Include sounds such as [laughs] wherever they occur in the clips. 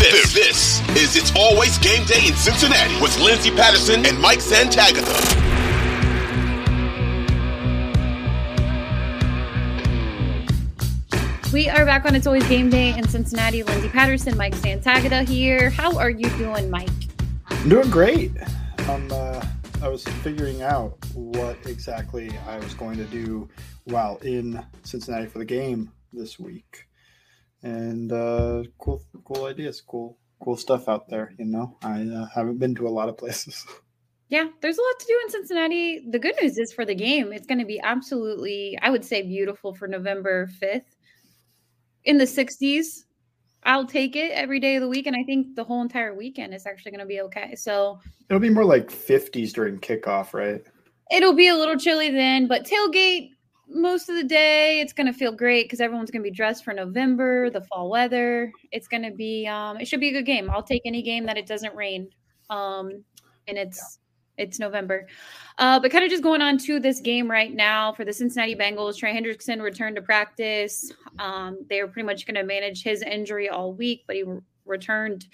This, this is It's Always Game Day in Cincinnati with Lindsay Patterson and Mike Santagata. We are back on It's Always Game Day in Cincinnati. Lindsay Patterson, Mike Santagata here. How are you doing, Mike? I'm doing great. Um, uh, I was figuring out what exactly I was going to do while in Cincinnati for the game this week, and uh, cool, cool ideas, cool, cool stuff out there. You know, I uh, haven't been to a lot of places. [laughs] Yeah, there's a lot to do in Cincinnati. The good news is for the game, it's going to be absolutely, I would say, beautiful for November 5th in the 60s. I'll take it every day of the week. And I think the whole entire weekend is actually going to be okay. So it'll be more like 50s during kickoff, right? It'll be a little chilly then, but tailgate most of the day. It's going to feel great because everyone's going to be dressed for November, the fall weather. It's going to be, um, it should be a good game. I'll take any game that it doesn't rain. Um, and it's, it's November. Uh, but kind of just going on to this game right now for the Cincinnati Bengals. Trey Hendrickson returned to practice. Um, they were pretty much going to manage his injury all week, but he re- returned.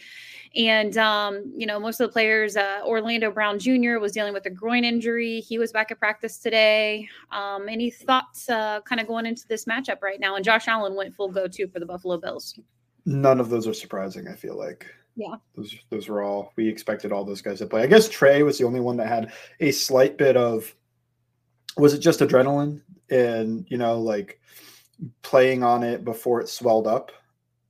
And, um, you know, most of the players, uh, Orlando Brown Jr. was dealing with a groin injury. He was back at practice today. Um, any thoughts uh, kind of going into this matchup right now? And Josh Allen went full go to for the Buffalo Bills. None of those are surprising, I feel like. Yeah. Those those were all we expected all those guys to play. I guess Trey was the only one that had a slight bit of was it just adrenaline and you know like playing on it before it swelled up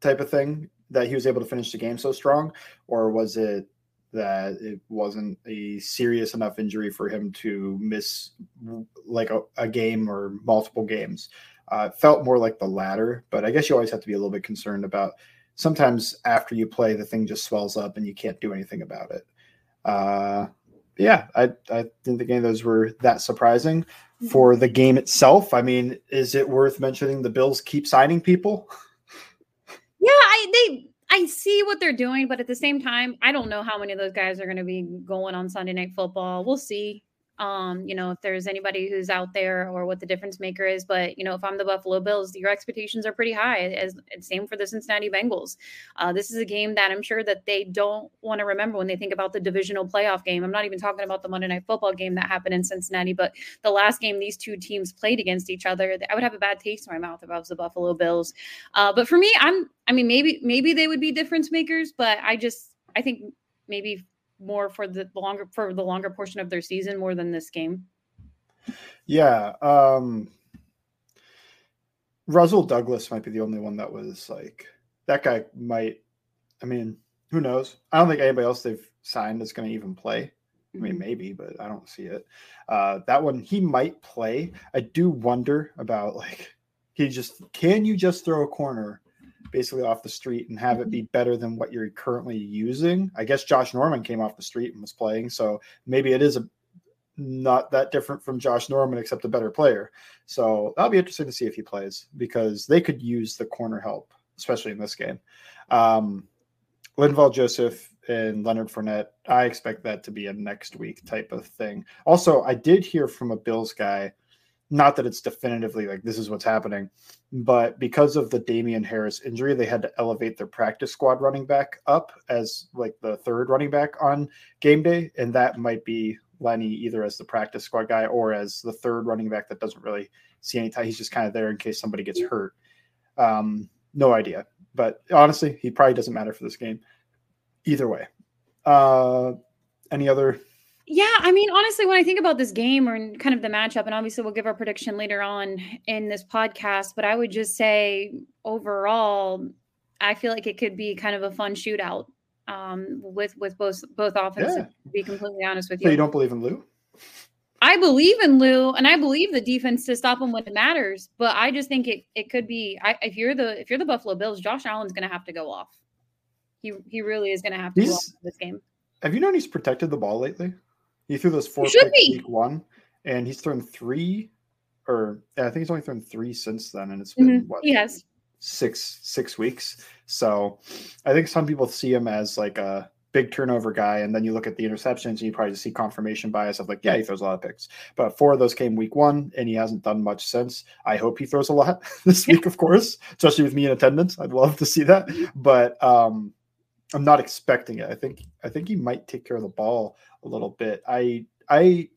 type of thing that he was able to finish the game so strong or was it that it wasn't a serious enough injury for him to miss like a, a game or multiple games uh, felt more like the latter but i guess you always have to be a little bit concerned about sometimes after you play, the thing just swells up and you can't do anything about it. Uh, yeah, I, I didn't think any of those were that surprising. Mm-hmm. For the game itself, I mean, is it worth mentioning the Bills keep signing people? Yeah, I they I see what they're doing, but at the same time, I don't know how many of those guys are going to be going on Sunday Night Football. We'll see um, you know, if there's anybody who's out there or what the difference maker is. But, you know, if I'm the Buffalo Bills, your expectations are pretty high. As same for the Cincinnati Bengals. Uh, this is a game that I'm sure that they don't want to remember when they think about the divisional playoff game. I'm not even talking about the Monday Night Football game that happened in Cincinnati, but the last game these two teams played against each other. I would have a bad taste in my mouth if I was the Buffalo Bills. Uh, but for me, I'm, I mean, maybe, maybe they would be difference makers, but I just, I think maybe more for the longer for the longer portion of their season more than this game. Yeah. Um Rasul Douglas might be the only one that was like that guy might I mean, who knows? I don't think anybody else they've signed is going to even play. I mean, mm-hmm. maybe, but I don't see it. Uh, that one he might play. I do wonder about like he just can you just throw a corner basically off the street and have it be mm-hmm. better than what you're currently using. I guess Josh Norman came off the street and was playing, so maybe it is a not that different from Josh Norman except a better player. So that'll be interesting to see if he plays because they could use the corner help, especially in this game. Um, Linval Joseph and Leonard Fournette, I expect that to be a next week type of thing. Also, I did hear from a Bills guy not that it's definitively like this is what's happening, but because of the Damien Harris injury, they had to elevate their practice squad running back up as like the third running back on game day. And that might be Lenny either as the practice squad guy or as the third running back that doesn't really see any time. He's just kind of there in case somebody gets hurt. Um, no idea. But honestly, he probably doesn't matter for this game. Either way. Uh, any other yeah, I mean, honestly, when I think about this game or kind of the matchup, and obviously we'll give our prediction later on in this podcast, but I would just say overall, I feel like it could be kind of a fun shootout um, with with both both offenses. Yeah. To be completely honest with you, so you don't believe in Lou? I believe in Lou, and I believe the defense to stop him when it matters. But I just think it it could be. I, if you're the if you're the Buffalo Bills, Josh Allen's going to have to go off. He he really is going to have to he's, go off this game. Have you known he's protected the ball lately? He threw those four picks week one, and he's thrown three, or I think he's only thrown three since then, and it's been mm-hmm. what? Yes, six six weeks. So I think some people see him as like a big turnover guy, and then you look at the interceptions, and you probably see confirmation bias of like, yeah, he throws a lot of picks. But four of those came week one, and he hasn't done much since. I hope he throws a lot [laughs] this week, of course, especially with me in attendance. I'd love to see that. But um, I'm not expecting it. I think I think he might take care of the ball a little bit. I I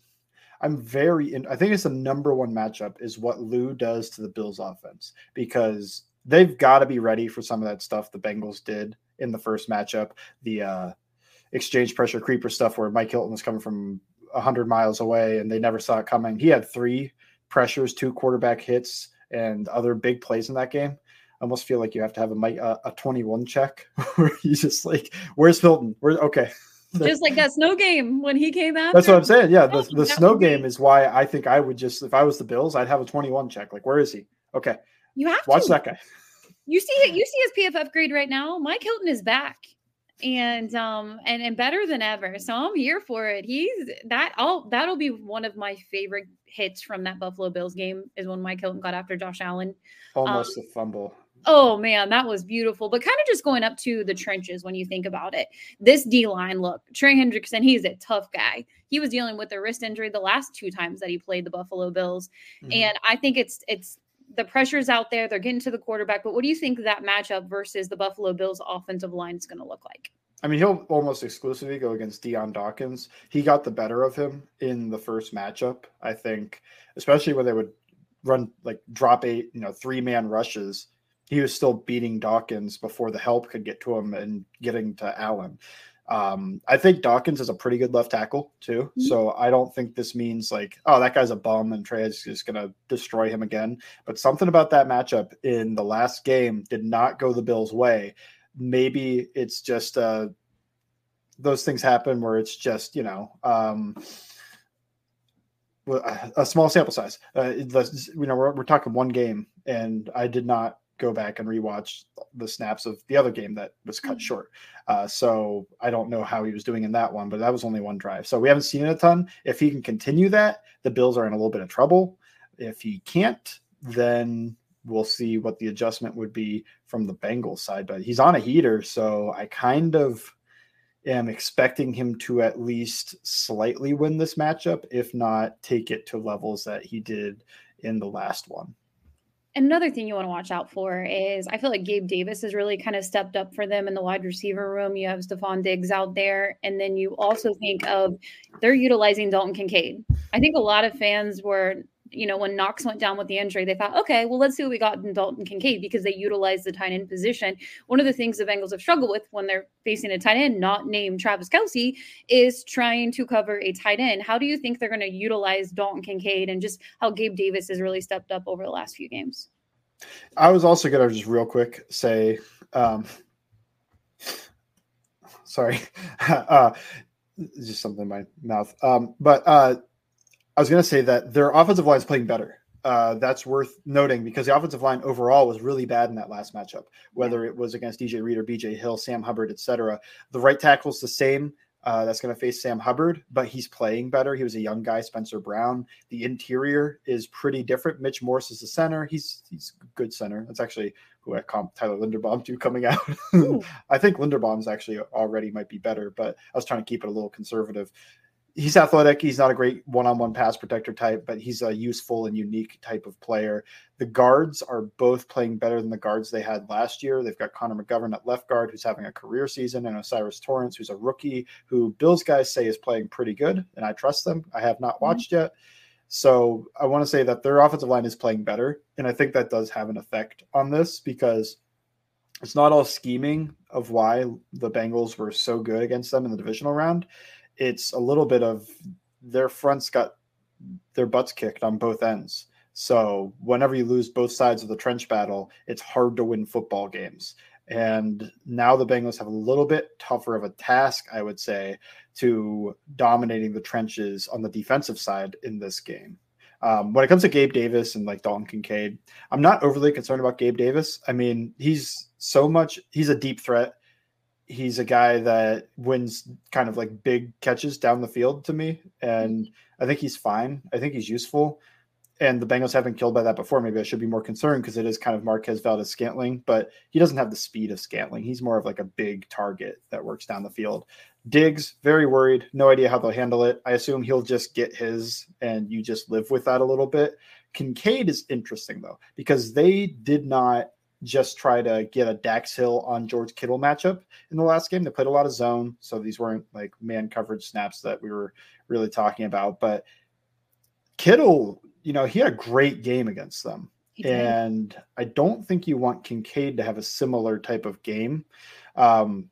I'm very in, I think it's the number one matchup is what Lou does to the Bills offense because they've got to be ready for some of that stuff the Bengals did in the first matchup. The uh exchange pressure creeper stuff where Mike Hilton was coming from 100 miles away and they never saw it coming. He had three pressures, two quarterback hits, and other big plays in that game. Almost feel like you have to have a a, a 21 check [laughs] where he's just like, "Where's Hilton? Where? Okay." [laughs] Just like that snow game when he came out. That's what I'm saying. Yeah, the, [laughs] the snow game is why I think I would just, if I was the Bills, I'd have a 21 check. Like, where is he? Okay, you have to watch to. that guy. You see. You see his PFF grade right now. Mike Hilton is back and um and and better than ever so i'm here for it he's that all that'll be one of my favorite hits from that buffalo bills game is when mike hilton got after josh allen almost um, a fumble oh man that was beautiful but kind of just going up to the trenches when you think about it this d line look trey hendrickson he's a tough guy he was dealing with a wrist injury the last two times that he played the buffalo bills mm-hmm. and i think it's it's the pressure's out there. They're getting to the quarterback. But what do you think that matchup versus the Buffalo Bills offensive line is going to look like? I mean, he'll almost exclusively go against Dion Dawkins. He got the better of him in the first matchup, I think, especially when they would run like drop eight, you know, three man rushes. He was still beating Dawkins before the help could get to him and getting to Allen. Um, I think Dawkins is a pretty good left tackle too. Mm-hmm. So I don't think this means like, oh, that guy's a bum and Trey is just gonna destroy him again. But something about that matchup in the last game did not go the Bills' way. Maybe it's just uh those things happen where it's just, you know, um a small sample size. Uh, you know, we're, we're talking one game, and I did not go back and rewatch the snaps of the other game that was cut mm-hmm. short. Uh, so I don't know how he was doing in that one, but that was only one drive. So we haven't seen it a ton. If he can continue that, the Bills are in a little bit of trouble. If he can't, then we'll see what the adjustment would be from the Bengals side. But he's on a heater, so I kind of am expecting him to at least slightly win this matchup, if not take it to levels that he did in the last one another thing you want to watch out for is I feel like Gabe Davis has really kind of stepped up for them in the wide receiver room. You have Stefon Diggs out there. And then you also think of they're utilizing Dalton Kincaid. I think a lot of fans were you know, when Knox went down with the injury, they thought, okay, well, let's see what we got in Dalton Kincaid because they utilized the tight end position. One of the things the Bengals have struggled with when they're facing a tight end not named Travis Kelce is trying to cover a tight end. How do you think they're going to utilize Dalton Kincaid and just how Gabe Davis has really stepped up over the last few games? I was also going to just real quick say, um, sorry, [laughs] uh, just something in my mouth. Um, but uh, I was going to say that their offensive line is playing better. Uh, that's worth noting because the offensive line overall was really bad in that last matchup, whether it was against DJ Reader or BJ Hill, Sam Hubbard, etc. The right tackle is the same. Uh, that's going to face Sam Hubbard, but he's playing better. He was a young guy, Spencer Brown. The interior is pretty different. Mitch Morse is the center. He's he's a good center. That's actually who I comp Tyler Linderbaum to coming out. [laughs] I think Linderbaum's actually already might be better, but I was trying to keep it a little conservative he's athletic. He's not a great one-on-one pass protector type, but he's a useful and unique type of player. The guards are both playing better than the guards they had last year. They've got Connor McGovern at left guard, who's having a career season, and O'Cyrus Torrence, who's a rookie, who Bills guys say is playing pretty good, and I trust them. I have not mm-hmm. watched mm-hmm. yet. So I want to say that their offensive line is playing better, and I think that does have an effect on this because it's not all scheming of why the Bengals were so good against them in the divisional round it's a little bit of their fronts got their butts kicked on both ends. So whenever you lose both sides of the trench battle, it's hard to win football games. And now the Bengals have a little bit tougher of a task, I would say, to dominating the trenches on the defensive side in this game. Um, when it comes to Gabe Davis and like Dalton Kincaid, I'm not overly concerned about Gabe Davis. I mean, he's so much, he's a deep threat he's a guy that wins kind of like big catches down the field to me. And mm-hmm. I think he's fine. I think he's useful. And the Bengals have been killed by that before. Maybe I should be more concerned because it is kind of Marquez Valdes Scantling, but he doesn't have the speed of Scantling. He's more of like a big target that works down the field. Diggs, very worried. No idea how they'll handle it. I assume he'll just get his and you just live with that a little bit. Kincaid is interesting though, because they did not just try to get a Dax Hill on George Kittle matchup in the last game. They played a lot of zone, so these weren't like man coverage snaps that we were really talking about. But Kittle, you know, he had a great game against them. And I don't think you want Kincaid to have a similar type of game. Um,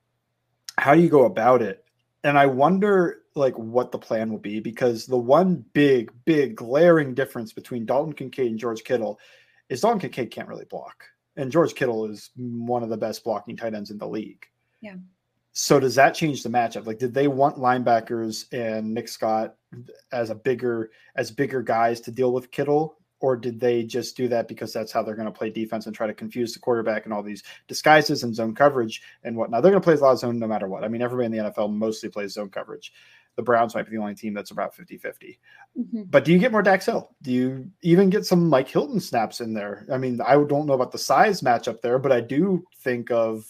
how do you go about it? And I wonder like what the plan will be because the one big, big glaring difference between Dalton Kincaid and George Kittle is Dalton Kincaid can't really block. And George Kittle is one of the best blocking tight ends in the league. Yeah. So does that change the matchup? Like, did they want linebackers and Nick Scott as a bigger as bigger guys to deal with Kittle, or did they just do that because that's how they're going to play defense and try to confuse the quarterback and all these disguises and zone coverage and whatnot? They're going to play a lot of zone no matter what. I mean, everybody in the NFL mostly plays zone coverage. The Browns might be the only team that's about 50 50. Mm-hmm. But do you get more Dax Hill? Do you even get some Mike Hilton snaps in there? I mean, I don't know about the size matchup there, but I do think of,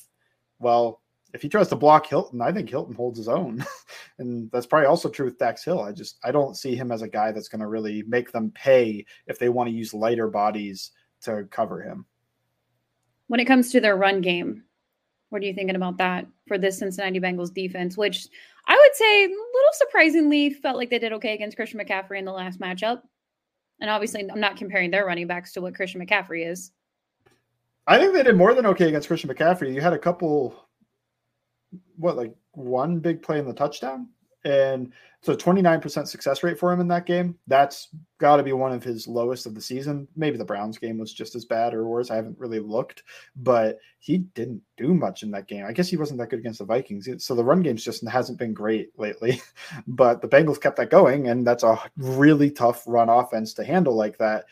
well, if he tries to block Hilton, I think Hilton holds his own. [laughs] and that's probably also true with Dax Hill. I just I don't see him as a guy that's going to really make them pay if they want to use lighter bodies to cover him. When it comes to their run game, what are you thinking about that for this Cincinnati Bengals defense, which I would say a little surprisingly felt like they did okay against Christian McCaffrey in the last matchup. And obviously, I'm not comparing their running backs to what Christian McCaffrey is. I think they did more than okay against Christian McCaffrey. You had a couple, what, like one big play in the touchdown? And so 29% success rate for him in that game. That's got to be one of his lowest of the season. Maybe the Browns game was just as bad or worse. I haven't really looked, but he didn't do much in that game. I guess he wasn't that good against the Vikings. So the run game's just hasn't been great lately. [laughs] but the Bengals kept that going, and that's a really tough run offense to handle like that.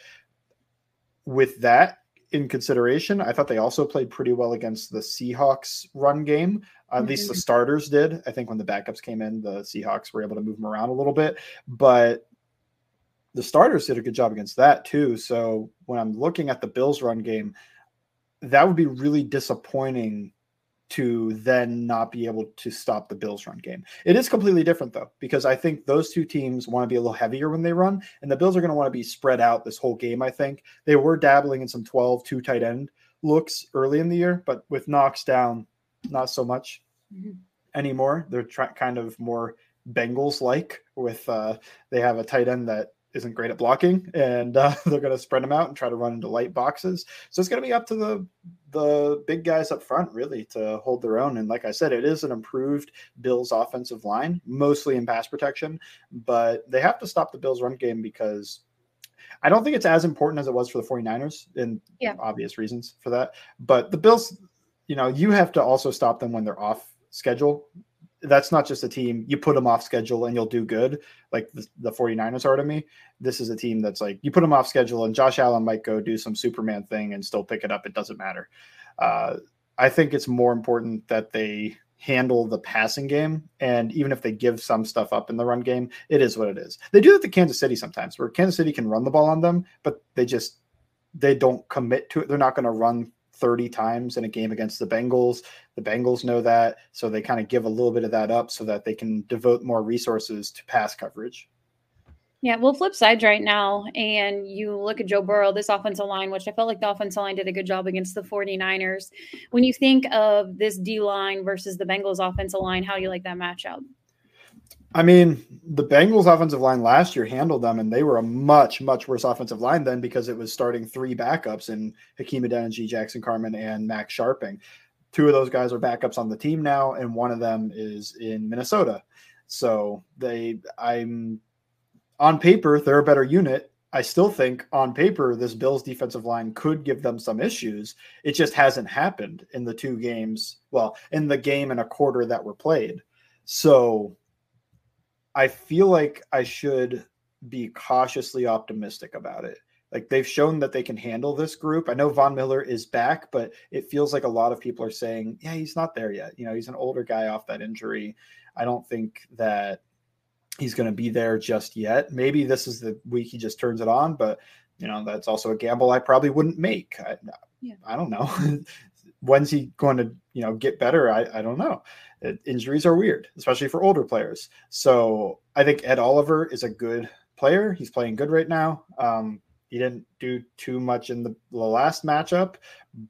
With that, in consideration. I thought they also played pretty well against the Seahawks run game. At mm-hmm. least the starters did. I think when the backups came in, the Seahawks were able to move them around a little bit, but the starters did a good job against that too. So when I'm looking at the Bills run game, that would be really disappointing to then not be able to stop the Bills run game. It is completely different though, because I think those two teams want to be a little heavier when they run, and the Bills are going to want to be spread out this whole game. I think they were dabbling in some 12 two tight end looks early in the year, but with Knox down, not so much mm-hmm. anymore. They're try- kind of more Bengals like with uh, they have a tight end that isn't great at blocking, and uh, [laughs] they're going to spread them out and try to run into light boxes. So it's going to be up to the the big guys up front really to hold their own. And like I said, it is an improved Bills offensive line, mostly in pass protection, but they have to stop the Bills run game because I don't think it's as important as it was for the 49ers in yeah. obvious reasons for that. But the Bills, you know, you have to also stop them when they're off schedule. That's not just a team. You put them off schedule and you'll do good. Like the, the 49ers are to me this is a team that's like you put them off schedule and josh allen might go do some superman thing and still pick it up. It doesn't matter. Uh, i think it's more important that they handle the passing game and even if they give some stuff up in the run game it is what it is. They do that to kansas city sometimes where kansas city can run the ball on them but they just they don't commit to it. They're not going to run 30 times in a game against the Bengals. The Bengals know that, so they kind of give a little bit of that up so that they can devote more resources to pass coverage. Yeah, well, flip sides right now, and you look at Joe Burrow, this offensive line, which I felt like the offensive line did a good job against the 49ers. When you think of this D line versus the Bengals offensive line, how do you like that matchup? I mean, the Bengals offensive line last year handled them, and they were a much, much worse offensive line then because it was starting three backups in Hakeem Adeniji, Jackson Carman, and Max Scharping. Two of those guys are backups on the team now, and one of them is in Minnesota. So they, I'm on paper, they're a better unit. I still think on paper, this Bills defensive line could give them some issues. It just hasn't happened in the two games. Well, in the game and a quarter that were played. So I feel like I should be cautiously optimistic about it. Like they've shown that they can handle this group. I know Von Miller is back, but it feels like a lot of people are saying, yeah, he's not there yet. You know, he's an older guy off that injury. I don't think that he's going to be there just yet. Maybe this is the week he just turns it on, but you know, that's also a gamble I probably wouldn't make. I, yeah. I don't know. [laughs] When's he going to, you know, get better? I, I don't know injuries are weird, especially for older players. So I think Ed Oliver is a good player. He's playing good right now. Um, he didn't do too much in the, the last matchup,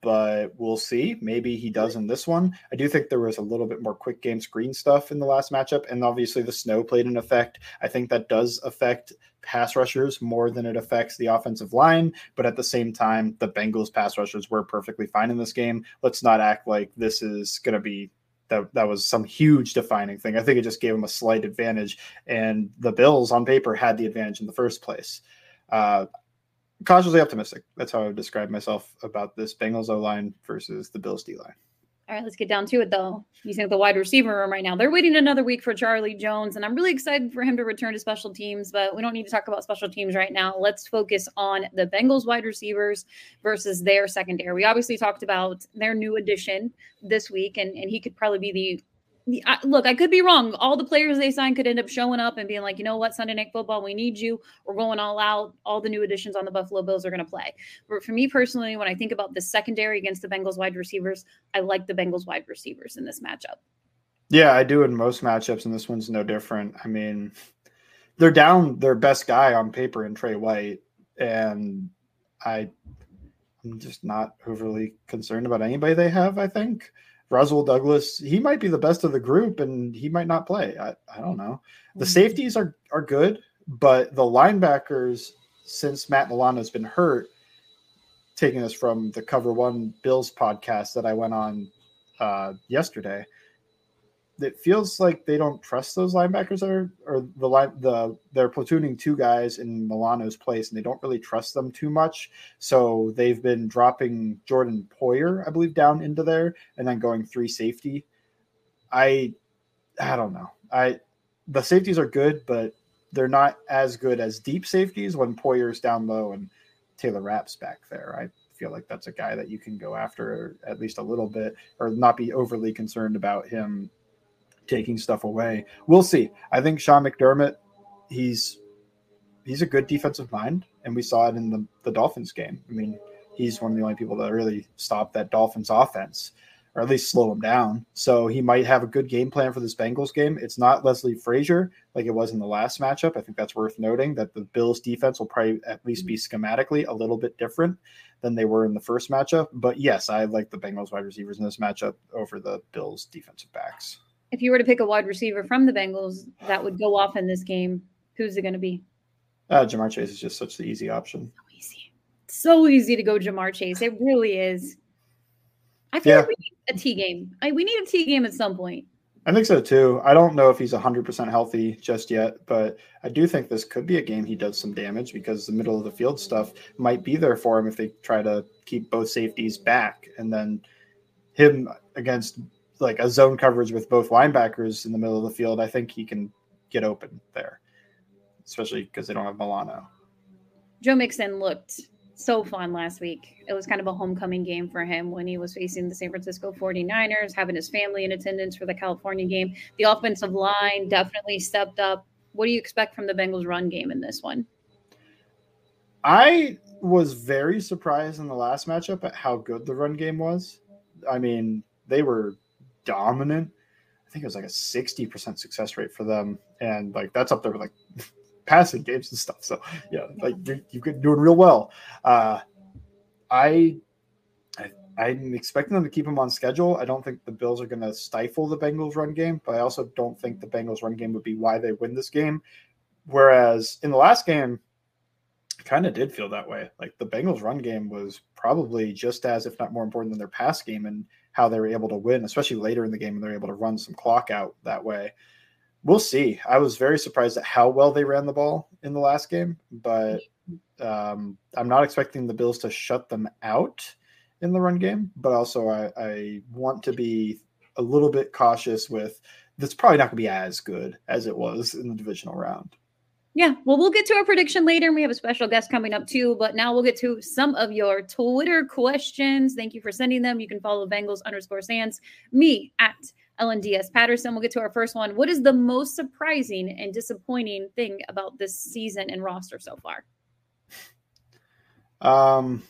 but we'll see. Maybe he does in this one. I do think there was a little bit more quick game screen stuff in the last matchup, and obviously the snow played an effect. I think that does affect pass rushers more than it affects the offensive line. But at the same time, the Bengals pass rushers were perfectly fine in this game. Let's not act like this is going to be that that was some huge defining thing. I think it just gave them a slight advantage, and the Bills on paper had the advantage in the first place. Uh, cautiously optimistic. That's how I would describe myself about this Bengals O line versus the Bills D line. All right, let's get down to it though. You think the wide receiver room right now, they're waiting another week for Charlie Jones, and I'm really excited for him to return to special teams, but we don't need to talk about special teams right now. Let's focus on the Bengals wide receivers versus their secondary. We obviously talked about their new addition this week, and, and he could probably be the I, look, I could be wrong. All the players they signed could end up showing up and being like, you know what, Sunday Night Football, we need you. We're going all out. All the new additions on the Buffalo Bills are going to play. But for me personally, when I think about the secondary against the Bengals wide receivers, I like the Bengals wide receivers in this matchup. Yeah, I do in most matchups, and this one's no different. I mean, they're down their best guy on paper in Trey White, and I, I'm just not overly concerned about anybody they have. I think. Rasul Douglas, he might be the best of the group and he might not play. I, I don't know. The mm-hmm. safeties are, are good, but the linebackers, since Matt Milano has been hurt, taking us from the Cover One Bills podcast that I went on uh, yesterday, it feels like they don't trust those linebackers or or the line the they're platooning two guys in Milano's place and they don't really trust them too much. So they've been dropping Jordan Poyer, I believe, down into there and then going three safety. I I don't know. I the safeties are good, but they're not as good as deep safeties when Poyer's down low and Taylor Rapp's back there. I feel like that's a guy that you can go after at least a little bit or not be overly concerned about him taking stuff away. We'll see. I think Sean McDermott, he's he's a good defensive mind, and we saw it in the, the Dolphins game. I mean, he's one of the only people that really stopped that Dolphins offense, or at least slow him down. So he might have a good game plan for this Bengals game. It's not Leslie Frazier like it was in the last matchup. I think that's worth noting that the Bills defense will probably at least be schematically a little bit different than they were in the first matchup. But yes, I like the Bengals wide receivers in this matchup over the Bills defensive backs if you were to pick a wide receiver from the Bengals that would go off in this game, who's it going to be? Uh, Ja'Marr Chase is just such the easy option. So easy. So easy to go Ja'Marr Chase. It really is. I feel yeah. like we need a T game. I, we need a T game at some point. I think so too. I don't know if he's 100% healthy just yet, but I do think this could be a game he does some damage because the middle of the field stuff might be there for him if they try to keep both safeties back. And then him against like a zone coverage with both linebackers in the middle of the field, I think he can get open there, especially because they don't have Milano. Joe Mixon looked so fun last week. It was kind of a homecoming game for him when he was facing the San Francisco 49ers, having his family in attendance for the California game. The offensive line definitely stepped up. What do you expect from the Bengals run game in this one? I was very surprised in the last matchup at how good the run game was. I mean, they were dominant. I think it was like a 60% success rate for them. And like that's up there with like [laughs] passing games and stuff. So yeah, like you're, you're doing real well. Uh, I, I, I'm expecting them to keep them on schedule. I don't think the Bills are going to stifle the Bengals run game, but I also don't think the Bengals run game would be why they win this game. Whereas in the last game, kind of did feel that way. Like the Bengals run game was probably just as, if not more important than their pass game. And how they were able to win, especially later in the game, and they're able to run some clock out that way. We'll see. I was very surprised at how well they ran the ball in the last game, but um, I'm not expecting the Bills to shut them out in the run game. But also, I, I want to be a little bit cautious with. That's probably not going to be as good as it was in the divisional round. Yeah, well, we'll get to our prediction later, and we have a special guest coming up too. But now we'll get to some of your Twitter questions. Thank you for sending them. You can follow Bengals underscore Sands, me at LNDS Patterson. We'll get to our first one. What is the most surprising and disappointing thing about this season and roster so far? Um,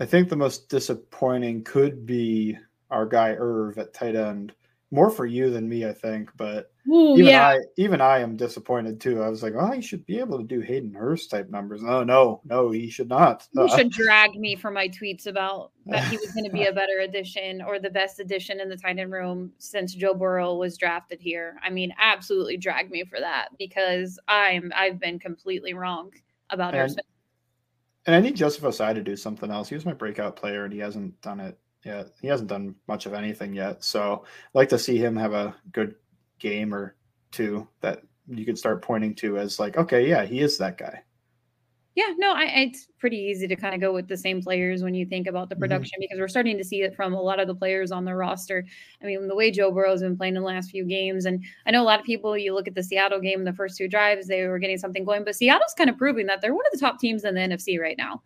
I think the most disappointing could be our guy Irv at tight end more for you than me, I think. But Ooh, even yeah. I, even I am disappointed too. I was like, oh, he should be able to do Hayden Hurst type numbers. No, no, no, he should not. You Uh, should drag me for my tweets about that he was going to be a [laughs] better addition or the best addition in the tight end room since Joe Burrow was drafted here. I mean, absolutely drag me for that because I'm I've been completely wrong about And- Hurst. and I need Joseph Ossai to do something else. He was my breakout player, and he hasn't done it yet. He hasn't done much of anything yet. So I'd like to see him have a good game or two that you could start pointing to as like, okay, yeah, he is that guy. Yeah, no, I, it's pretty easy to kind of go with the same players when you think about the Mhm. production because we're starting to see it from a lot of the players on the roster. I mean, the way Joe Burrow's been playing in the last few games, and I know a lot of people. You look at the Seattle game, the first two drives, they were getting something going, but Seattle's kind of proving that they're one of the top teams in the NFC right now.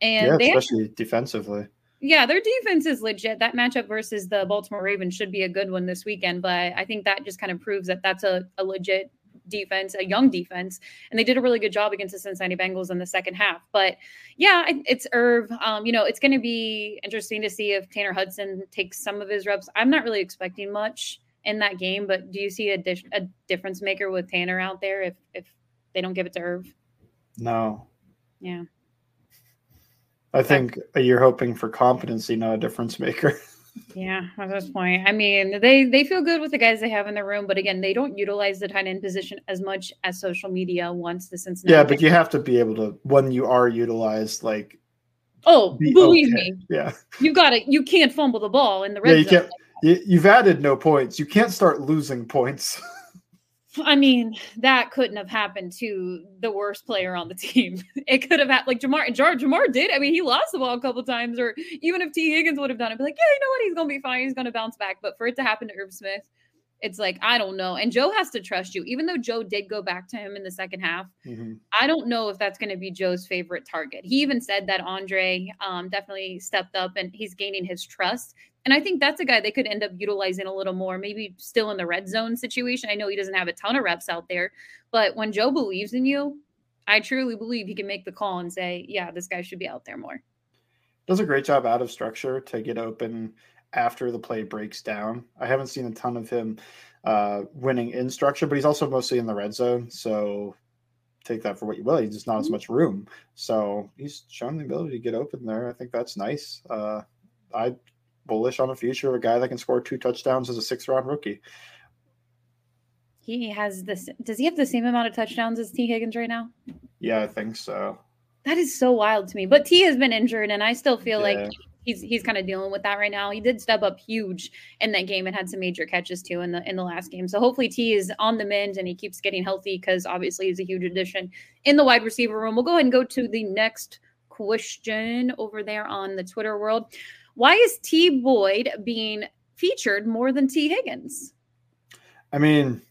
And yeah, they especially defensively. Yeah, their defense is legit. That matchup versus the Baltimore Ravens should be a good one this weekend. But I think that just kind of proves that that's a, a legit defense, a young defense, and they did a really good job against the Cincinnati Bengals in the second half. But yeah, it's Irv. Um, you know, it's going to be interesting to see if Tanner Hudson takes some of his reps. I'm not really expecting much in that game, but do you see a, dish, a difference maker with Tanner out there if if they don't give it to Irv? No, Yeah. I think you're hoping for competency, not a difference maker. [laughs] Yeah, at this point, I mean, they they feel good with the guys they have in the room, but again, they don't utilize the tight end position as much as social media wants the Cincinnati. yeah, but you have to be able to when you are utilized, like oh, be believe okay. me, Yeah, you got it. You can't fumble the ball in the yeah, red you zone. can't. You, you've added no points. You can't start losing points. [laughs] I mean, that couldn't have happened to the worst player on the team. [laughs] It could have happened like Ja'Marr. Jar, Ja'Marr did. I mean, he lost the ball a couple times, or even if Tee Higgins would have done it, be like, yeah, you know what, he's gonna be fine. He's gonna bounce back. But for it to happen to Irv Smith, it's like I don't know. And Joe has to trust you, even though Joe did go back to him in the second half. Mhm. I don't know if that's going to be Joe's favorite target. He even said that Andrei um, definitely stepped up and he's gaining his trust. And I think that's a guy they could end up utilizing a little more, maybe still in the red zone situation. I know he doesn't have a ton of reps out there, but when Joe believes in you, I truly believe he can make the call and say, yeah, this guy should be out there more. Does a great job out of structure to get open after the play breaks down. I haven't seen a ton of him uh, winning in structure, but he's also mostly in the red zone. So take that for what you will. He's just not as Mhm. much room. So he's shown the ability to get open there. I think that's nice. Uh, I bullish on the future of a guy that can score two touchdowns as a six round rookie. He has this. Does he have the same amount of touchdowns as Tee Higgins right now? Yeah, I think so. That is so wild to me. But T has been injured, and I still feel Yeah. like he's he's kind of dealing with that right now. He did step up huge in that game and had some major catches too in the in the last game. So hopefully T is on the mend and he keeps getting healthy because obviously he's a huge addition in the wide receiver room. We'll go ahead and go to the next question over there on the Twitter world. Why is T Boyd being featured more than Tee Higgins? I mean,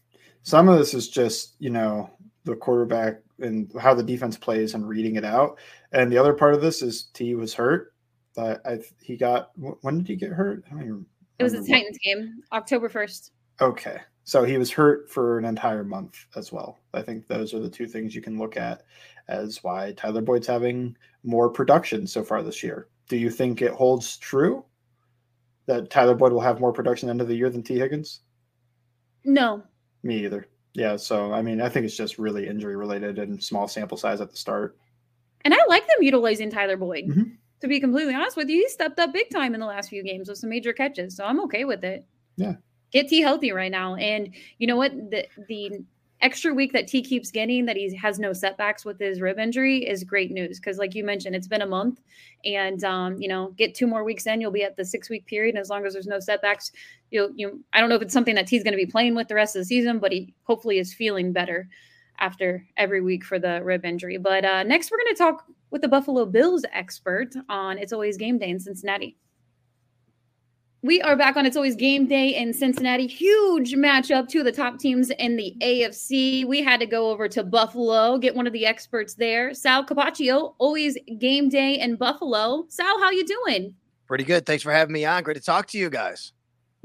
some of this is just, you know, the quarterback and how the defense plays and reading it out. And the other part of this is T was hurt. I, I he got when did he get hurt? I don't even It was a Titans game, October 1st. Okay. So he was hurt for an entire month as well. I think those are the two things you can look at as why Tyler Boyd's having more production so far this year. Do you think it holds true that Tyler Boyd will have more production end of the year than Tee Higgins? No, Me either. Yeah. So, I mean, I think it's just really injury related and small sample size at the start. And I like them utilizing Tyler Boyd. Mhm. To be completely honest with you, he stepped up big time in the last few games with some major catches. So I'm okay with it. Yeah. Get T healthy right now. And you know what? The the extra week that T keeps getting that he has no setbacks with his rib injury is great news. Cause like you mentioned, it's been a month. And um, you know, get two more weeks in, you'll be at the six week period. And as long as there's no setbacks, you'll you I don't know if it's something that T's gonna be playing with the rest of the season, but he hopefully is feeling better after every week for the rib injury. But uh, next, we're going to talk with the Buffalo Bills expert on It's Always Game Day in Cincinnati. We are back on It's Always Game Day in Cincinnati. Huge matchup, two of the top teams in the AFC. We had to go over to Buffalo, get one of the experts there. Sal Capaccio, Always Game Day in Buffalo. Sal, how you doing? Pretty good. Thanks for having me on. Great to talk to you guys.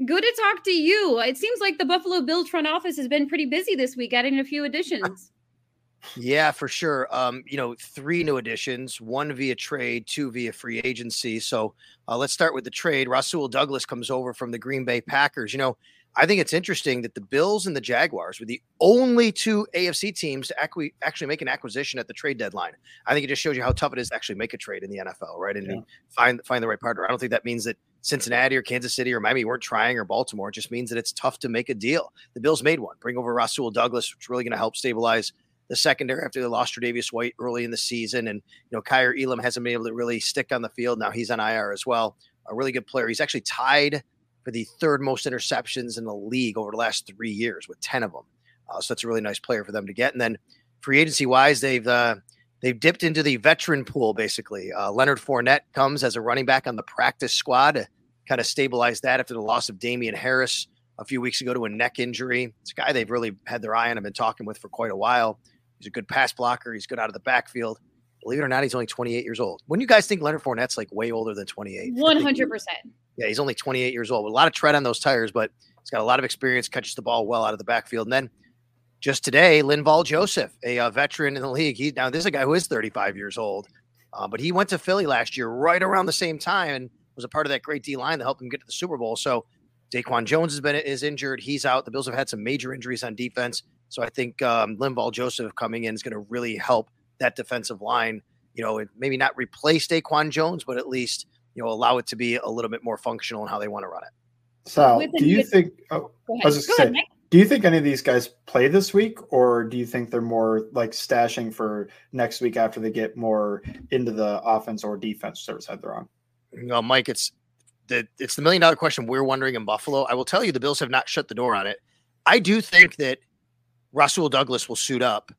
Good to talk to you. It seems like the Buffalo Bills front office has been pretty busy this week, adding a few additions. Yeah, for sure. Um, you know, three new additions, one via trade, two via free agency. So uh, let's start with the trade. Rasul Douglas comes over from the Green Bay Packers. You know, I think it's interesting that the Bills and the Jaguars were the only two AFC teams to actually make an acquisition at the trade deadline. I think it just shows you how tough it is to actually make a trade in the NFL, right? And yeah. find find the right partner. I don't think that means that Cincinnati or Kansas City or Miami weren't trying or Baltimore. It just means that it's tough to make a deal. The Bills made one. Bring over Rasul Douglas, which is really going to help stabilize the secondary after they lost Tre'Davious White early in the season. And, you know, Kaiir Elam hasn't been able to really stick on the field. Now he's on IR as well. A really good player. He's actually tied for the third most interceptions in the league over the last three years with 10 of them. Uh, so that's a really nice player for them to get. And then free agency wise, they've, uh, they've dipped into the veteran pool basically. Uh, Leonard Fournette comes as a running back on the practice squad, kind of stabilize that after the loss of Damien Harris a few weeks ago to a neck injury. It's a guy they've really had their eye on and been talking with for quite a while. He's a good pass blocker. He's good out of the backfield. Believe it or not, he's only 28 years old. When you guys think Leonard Fournette's like way older than 28? 100%. Yeah, he's only 28 years old. With a lot of tread on those tires, but he's got a lot of experience, catches the ball well out of the backfield. And then just today, Linval Joseph, a uh, veteran in the league. He now this is a guy who is 35 years old, uh, but he went to Philly last year right around the same time and was a part of that great D line that helped him get to the Super Bowl. So Daquan Jones has been is injured. He's out. The Bills have had some major injuries on defense. So I think um, Linval Joseph coming in is going to really help that defensive line. You know, maybe not replace Daquan Jones, but at least you know allow it to be a little bit more functional in how they want to run it. Sal, do you think? Oh, I was just saying. Do you think any of these guys play this week, or do you think they're more like stashing for next week after they get more into the offense or defense, whichever side they're on? No, Mike, it's the it's the million dollar question we're wondering in Buffalo. I will tell you, the Bills have not shut the door on it. I do think that Rasul Douglas will suit up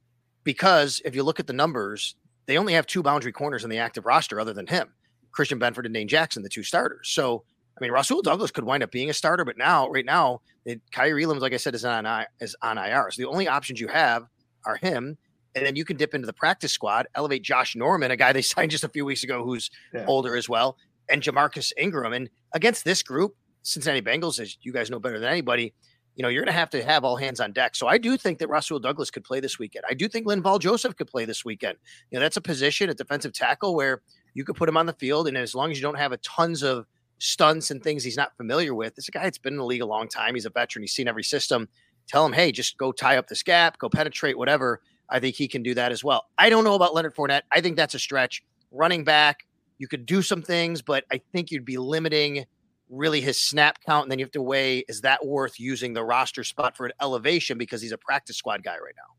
because if you look at the numbers, they only have two boundary corners in the active roster other than him, Christian Benford and Dane Jackson, the two starters. So, I mean, Rasul Douglas could wind up being a starter, but now, right now, it, Kaiir Elam, like I said, is on is on IR. So the only options you have are him, and then you can dip into the practice squad, elevate Josh Norman, a guy they [laughs] signed just a few weeks ago who's yeah. older as well, and Jamarcus Ingram. And against this group, Cincinnati Bengals, as you guys know better than anybody, you know, you're going to have to have all hands on deck. So I do think that Rasul Douglas could play this weekend. I do think Linval Joseph could play this weekend. You know, that's a position at defensive tackle where you could put him on the field. And as long as you don't have a tons of stunts and things he's not familiar with, is a guy that's been in the league a long time. He's a veteran. He's seen every system. Tell him, hey, just go tie up this gap, go penetrate, whatever. I think he can do that as well. I don't know about Leonard Fournette. I think that's a stretch. Running back, you could do some things, but I think you'd be limiting really his snap count, and then you have to weigh is that worth using the roster spot for an elevation because he's a practice squad guy right now.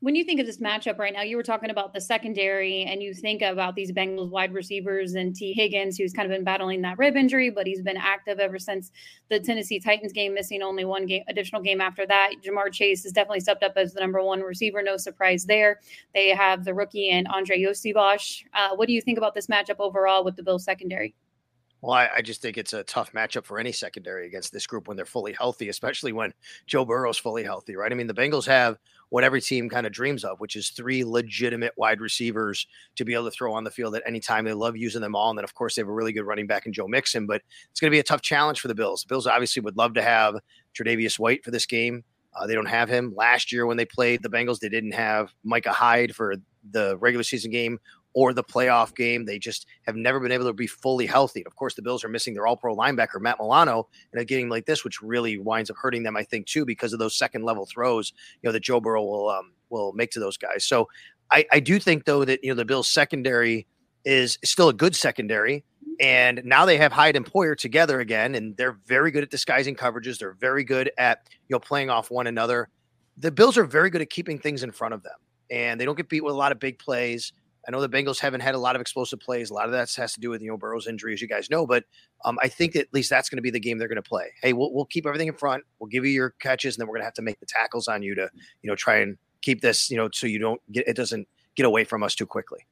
When you think of this matchup right now, you were talking about the secondary, and you think about these Bengals wide receivers and Tee Higgins, who's kind of been battling that rib injury, but he's been active ever since the Tennessee Titans game, missing only one game, additional game after that. Ja'Marr Chase has definitely stepped up as the number one receiver. No surprise there. They have the rookie and Andrei Iosivas. Uh, what do you think about this matchup overall with the Bills secondary? Well, I, I, just think it's a tough matchup for any secondary against this group when they're fully healthy, especially when Joe Burrow's fully healthy, right? I mean, the Bengals have what every team kind of dreams of, which is three legitimate wide receivers to be able to throw on the field at any time. They love using them all. And then, of course, they have a really good running back in Joe Mixon, but it's going to be a tough challenge for the Bills. The Bills obviously would love to have Tre'Davious White for this game. Uh, they don't have him. Last year, when they played the Bengals, they didn't have Micah Hyde for the regular season game or the playoff game. They just have never been able to be fully healthy. Of course, the Bills are missing their all pro linebacker, Matt Milano, and a game like this, which really winds up hurting them, I think, too, because of those second level throws, you know, that Joe Burrow will um, will make to those guys. So I, I do think though that you know the Bills secondary is still a good secondary. And now they have Hyde and Poyer together again, and they're very good at disguising coverages. They're very good at you know playing off one another. The Bills are very good at keeping things in front of them, and they don't get beat with a lot of big plays. I know the Bengals haven't had a lot of explosive plays. A lot of that has to do with you know Burrow's injury, as you guys know. But um, I think at least that's going to be the game they're going to play. Hey, we'll, we'll keep everything in front. We'll give you your catches, and then we're going to have to make the tackles on you to you know try and keep this you know so you don't get it doesn't get away from us too quickly.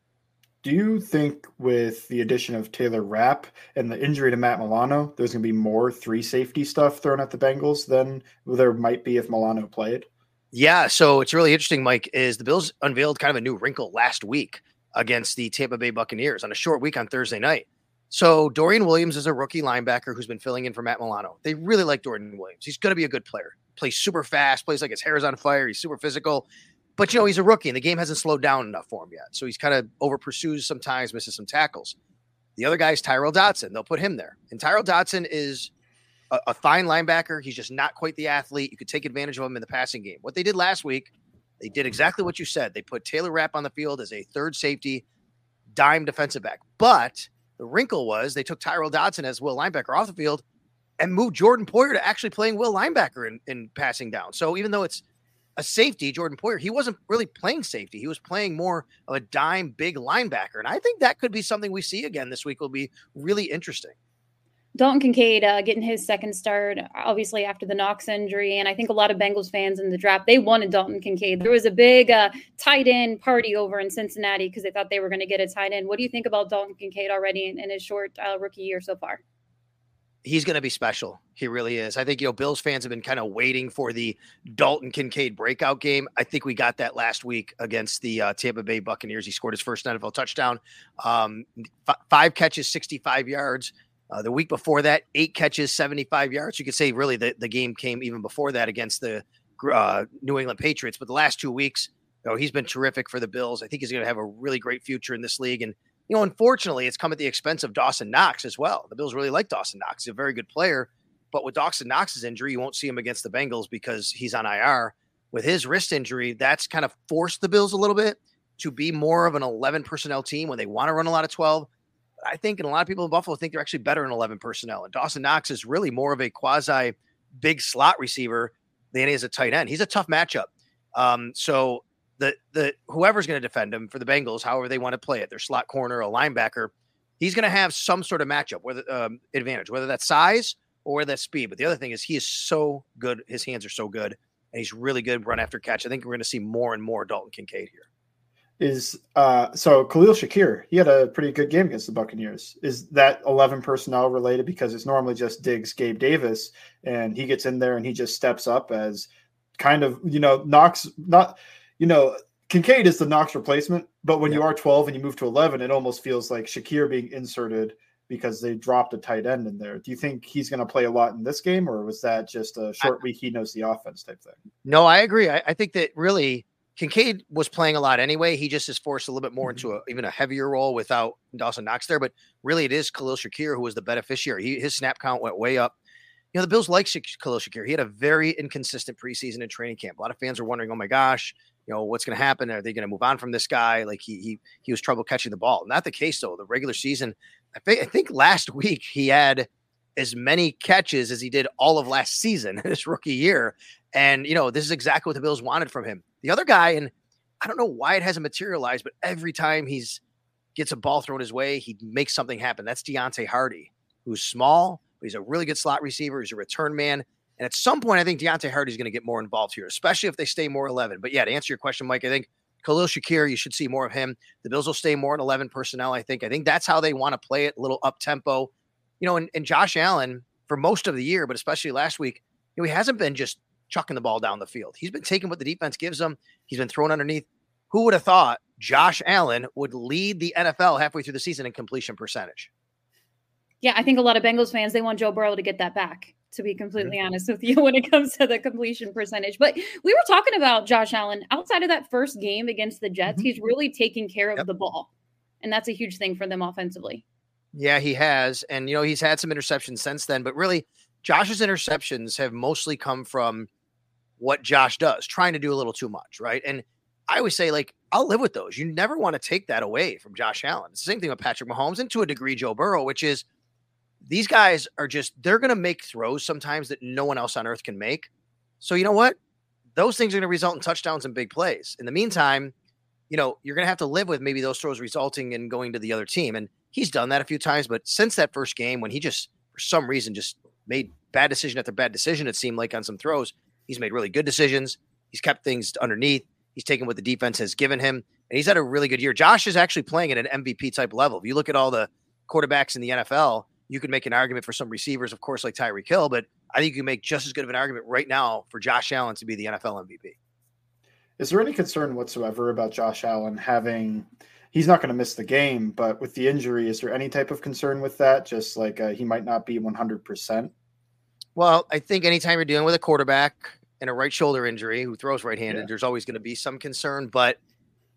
Do you think with the addition of Taylor Rapp and the injury to Matt Milano, there's going to be more three safety stuff thrown at the Bengals than there might be if Milano played? Yeah, so it's really interesting, Mike. Is the Bills unveiled kind of a new wrinkle last week against the Tampa Bay Buccaneers on a short week on Thursday night. So Dorian Williams is a rookie linebacker who's been filling in for Matt Milano. They really like Dorian Williams. He's going to be a good player. Plays super fast, plays like his hair is on fire. He's super physical. But you know, he's a rookie and the game hasn't slowed down enough for him yet. So he's kind of over pursues sometimes, misses some tackles. The other guy is Tyrel Dodson. They'll put him there. And Tyrel Dodson is a, a fine linebacker. He's just not quite the athlete. You could take advantage of him in the passing game. What they did last week, they did exactly what you said. They put Taylor Rapp on the field as a third safety, dime defensive back. But the wrinkle was they took Tyrel Dodson as will linebacker off the field and moved Jordan Poyer to actually playing will linebacker in, in passing down. So even though it's a safety, Jordan Poyer, he wasn't really playing safety. He was playing more of a dime big linebacker. And I think that could be something we see again this week will be really interesting. Dalton Kincaid uh, getting his second start, obviously after the Knox injury, and I think a lot of Bengals fans in the draft they wanted Dalton Kincaid. There was a big uh, tight end party over in Cincinnati because they thought they were going to get a tight end. What do you think about Dalton Kincaid already in, in his short uh, rookie year so far? he's going to be special. He really is. I think, you know, Bills fans have been kind of waiting for the Dalton Kincaid breakout game. I think we got that last week against the uh, Tampa Bay Buccaneers. He scored his first NFL touchdown, um, f- five catches, 65 yards. Uh, the week before that, eight catches, 75 yards. You could say really the, the game came even before that against the uh, New England Patriots. But the last two weeks, you know, he's been terrific for the Bills. I think he's going to have a really great future in this league. And you know, unfortunately, it's come at the expense of Dawson Knox as well. The Bills really like Dawson Knox. He's a very good player. But with Dawson Knox's injury, you won't see him against the Bengals because he's on IR. With his wrist injury, that's kind of forced the Bills a little bit to be more of an 11 personnel team when they want to run a lot of 12. I think, and a lot of people in Buffalo think they're actually better in 11 personnel. And Dawson Knox is really more of a quasi big slot receiver than he is a tight end. He's a tough matchup. Um, so the the whoever's going to defend him for the Bengals, however they want to play it, their slot corner, a linebacker, he's going to have some sort of matchup, whether um, advantage, whether that's size or that's speed. But the other thing is he is so good; his hands are so good, and he's really good run after catch. I think we're going to see more and more Dalton Kincaid here. Is uh so Khalil Shakir? He had a pretty good game against the Buccaneers. Is that eleven personnel related because it's normally just Diggs, Gabe Davis, and he gets in there and he just steps up as kind of you know Knox not you know, Kincaid is the Knox replacement, but when you are 12 and you move to 11, it almost feels like Shakir being inserted because they dropped a tight end in there. Do you think he's going to play a lot in this game, or was that just a short I, week? He knows the offense type thing. No, I agree. I, I, think that really Kincaid was playing a lot anyway. He just is forced a little bit more mm-hmm. into a, even a heavier role without Dawson Knox there. But really, it is Khalil Shakir who was the beneficiary. He, his snap count went way up. You know, the Bills like Khalil Shakir. He had a very inconsistent preseason and training camp. A lot of fans are wondering, oh my gosh, you know what's going to happen are they going to move on from this guy like he he he was trouble catching the ball not the case though the regular season I think I think last week he had as many catches as he did all of last season [laughs] in his rookie year and you know this is exactly what the Bills wanted from him the other guy and I don't know why it hasn't materialized but every time he's gets a ball thrown his way he makes something happen that's Deonte Harty, who's small but he's a really good slot receiver he's a return man and at some point, I think Deonte Harty is going to get more involved here, especially if they stay more 11. But yeah, to answer your question, Mike, I think Khalil Shakir, you should see more of him. The Bills will stay more in 11 personnel, I think. I think that's how they want to play it, a little up tempo. You know, and, and Josh Allen, for most of the year, but especially last week, you know, he hasn't been just chucking the ball down the field. He's been taking what the defense gives him, he's been thrown underneath. Who would have thought Josh Allen would lead the NFL halfway through the season in completion percentage? Yeah, I think a lot of Bengals fans they want Joe Burrow to get that back to be completely mm-hmm. honest with you when it comes to the completion percentage. But we were talking about Josh Allen outside of that first game against the Jets. Mm-hmm. He's really taking care of yep. the ball. And that's a huge thing for them offensively. Yeah, he has. And, you know, he's had some interceptions since then, but really, Josh's interceptions have mostly come from what Josh does, trying to do a little too much, right? And I always say, like, I'll live with those. You never want to take that away from Josh Allen. It's the same thing with Patrick Mahomes and to a degree Joe Burrow, which is – these guys are just they're going to make throws sometimes that no one else on earth can make. So you know what? Those things are going to result in touchdowns and big plays. In the meantime, you know, you're going to have to live with maybe those throws resulting in going to the other team. And he's done that a few times, but since that first game when he just for some reason just made bad decision after bad decision it seemed like on some throws, he's made really good decisions. He's kept things underneath. He's taken what the defense has given him, and he's had a really good year. Josh is actually playing at an MVP type level. If you look at all the quarterbacks in the NFL, you can make an argument for some receivers, of course, like Tyreek Hill, but I think you can make just as good of an argument right now for Josh Allen to be the NFL MVP. Is there any concern whatsoever about Josh Allen having? He's not going to miss the game, but with the injury, is there any type of concern with that? Just like uh, he might not be 100%? Well, I think anytime you're dealing with a quarterback and a right shoulder injury who throws right handed, yeah. there's always going to be some concern, but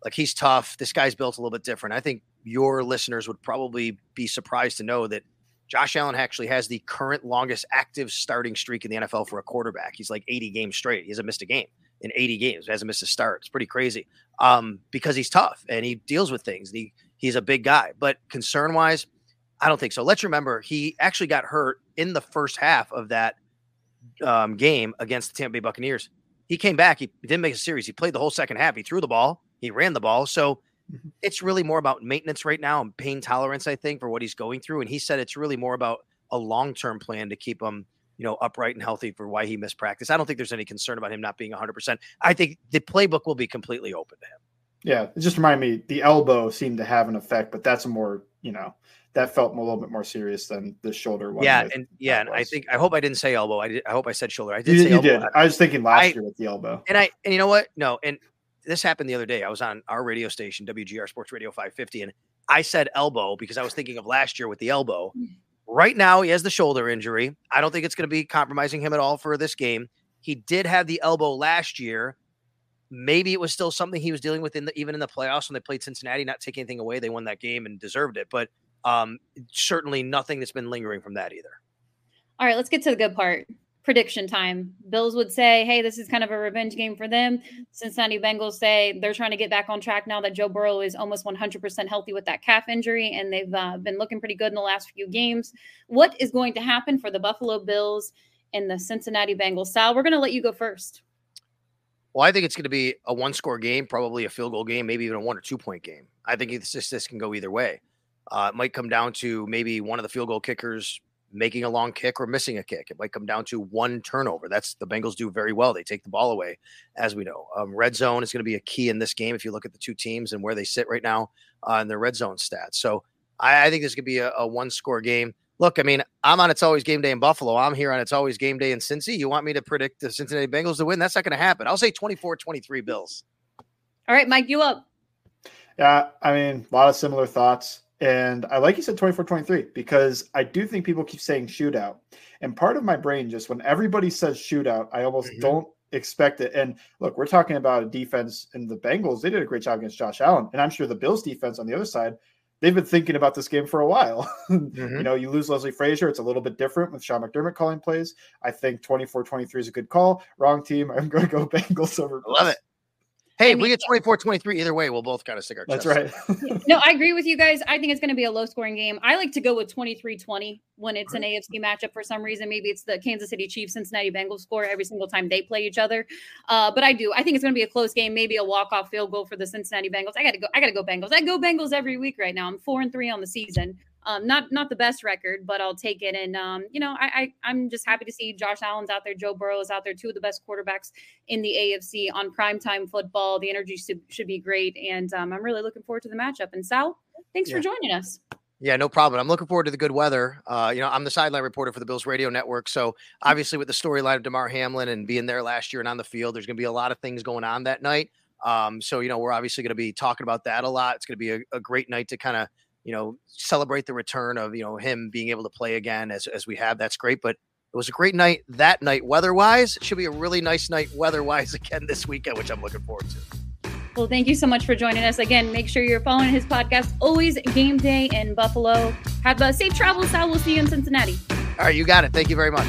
like he's tough. This guy's built a little bit different. I think your listeners would probably be surprised to know that Josh Allen actually has the current longest active starting streak in the NFL for a quarterback. He's like 80 games straight. He hasn't missed a game in 80 games. He hasn't missed a start. It's pretty crazy. Um, because he's tough and he deals with things. He he's a big guy. But concern wise, I don't think so. Let's remember he actually got hurt in the first half of that um, game against the Tampa Bay Buccaneers. He came back. He didn't make a series. He played the whole second half. He threw the ball. He ran the ball. So mm-hmm. it's really more about maintenance right now and pain tolerance, I think, for what he's going through. And he said it's really more about a long term plan to keep him, you know, upright and healthy for why he missed practice. I don't think there's any concern about him not being 100%. I think the playbook will be completely open to him. Yeah, it just reminded me the elbow seemed to have an effect, but that's a more, you know, that felt a little bit more serious than the shoulder one. Yeah, and yeah, and I think I hope I didn't say elbow. I did, I hope I said shoulder. I did. You, say you elbow. did. I was thinking last I, year with the elbow. And I and you know what? No, and this happened the other day. I was on our radio station, WGR Sports Radio 550, and I said elbow because I was thinking of last year with the elbow. Right now, he has the shoulder injury. I don't think it's going to be compromising him at all for this game. He did have the elbow last year. Maybe it was still something he was dealing with in the, even in the playoffs when they played Cincinnati. Not taking anything away, they won that game and deserved it. But um, certainly nothing that's been lingering from that either. All right, let's get to the good part. Prediction time. Bills would say, hey, this is kind of a revenge game for them. Cincinnati Bengals say they're trying to get back on track now that Joe Burrow is almost 100% healthy with that calf injury, and they've uh, been looking pretty good in the last few games. What is going to happen for the Buffalo Bills and the Cincinnati Bengals? Sal, we're going to let you go first. Well, I think it's going to be a one score game, probably a field goal game, maybe even a one or two point game. I think this, this can go either way. Uh, it might come down to maybe one of the field goal kickers making a long kick or missing a kick. It might come down to one turnover. That's the Bengals do very well. They take the ball away, as we know. Um, red zone is going to be a key in this game if you look at the two teams and where they sit right now uh, in their red zone stats. So I, I think this could be a, a one score game. Look, I mean, I'm on It's Always Game Day in Buffalo. I'm here on It's Always Game Day in Cincy. You want me to predict the Cincinnati Bengals to win? That's not going to happen. I'll say 24 23 Bills. All right, Mike, you up. Yeah, I mean, a lot of similar thoughts. And I like you said 24 23 because I do think people keep saying shootout. And part of my brain, just when everybody says shootout, I almost mm-hmm. don't expect it. And look, we're talking about a defense in the Bengals. They did a great job against Josh Allen. And I'm sure the Bills defense on the other side, they've been thinking about this game for a while. [laughs] Mm-hmm. you know, you lose Leslie Frazier. It's a little bit different with Sean McDermott calling plays. I think 24 23 is a good call. Wrong team. I'm going to go [laughs] Bengals over. I love it. Hey, I mean, we get 24 23 either way, we'll both kind of stick our That's right. [laughs] [laughs] no, I agree with you guys. I think it's going to be a low scoring game. I like to go with 23 20 when it's an AFC matchup for some reason. Maybe it's the Kansas City Chiefs, Cincinnati Bengals score every single time they play each other. Uh, but I do. I think it's going to be a close game, maybe a walk off field goal for the Cincinnati Bengals. I got to go. I got to go Bengals. I go Bengals every week right now. I'm four and three on the season. Um, not not the best record, but I'll take it. And um, you know, I, I am just happy to see Josh Allen's out there, Joe Burrow is out there, two of the best quarterbacks in the AFC on primetime football. The energy should, should be great, and um, I'm really looking forward to the matchup. And Sal, thanks yeah. for joining us. Yeah, no problem. I'm looking forward to the good weather. Uh, you know, I'm the sideline reporter for the Bills radio network. So obviously with the storyline of Damar Hamlin and being there last year and on the field, there's going to be a lot of things going on that night. Um, so, you know, we're obviously going to be talking about that a lot. It's going to be a, a great night to kind of you know, celebrate the return of, you know, him being able to play again as, as we have. That's great. But it was a great night that night weather wise. Should be a really nice night weather wise again this weekend, which I'm looking forward to. Well, thank you so much for joining us. Again, make sure you're following his podcast, Always Game Day in Buffalo. Have a safe travels, Sal. We'll see you in Cincinnati. All right, you got it. Thank you very much.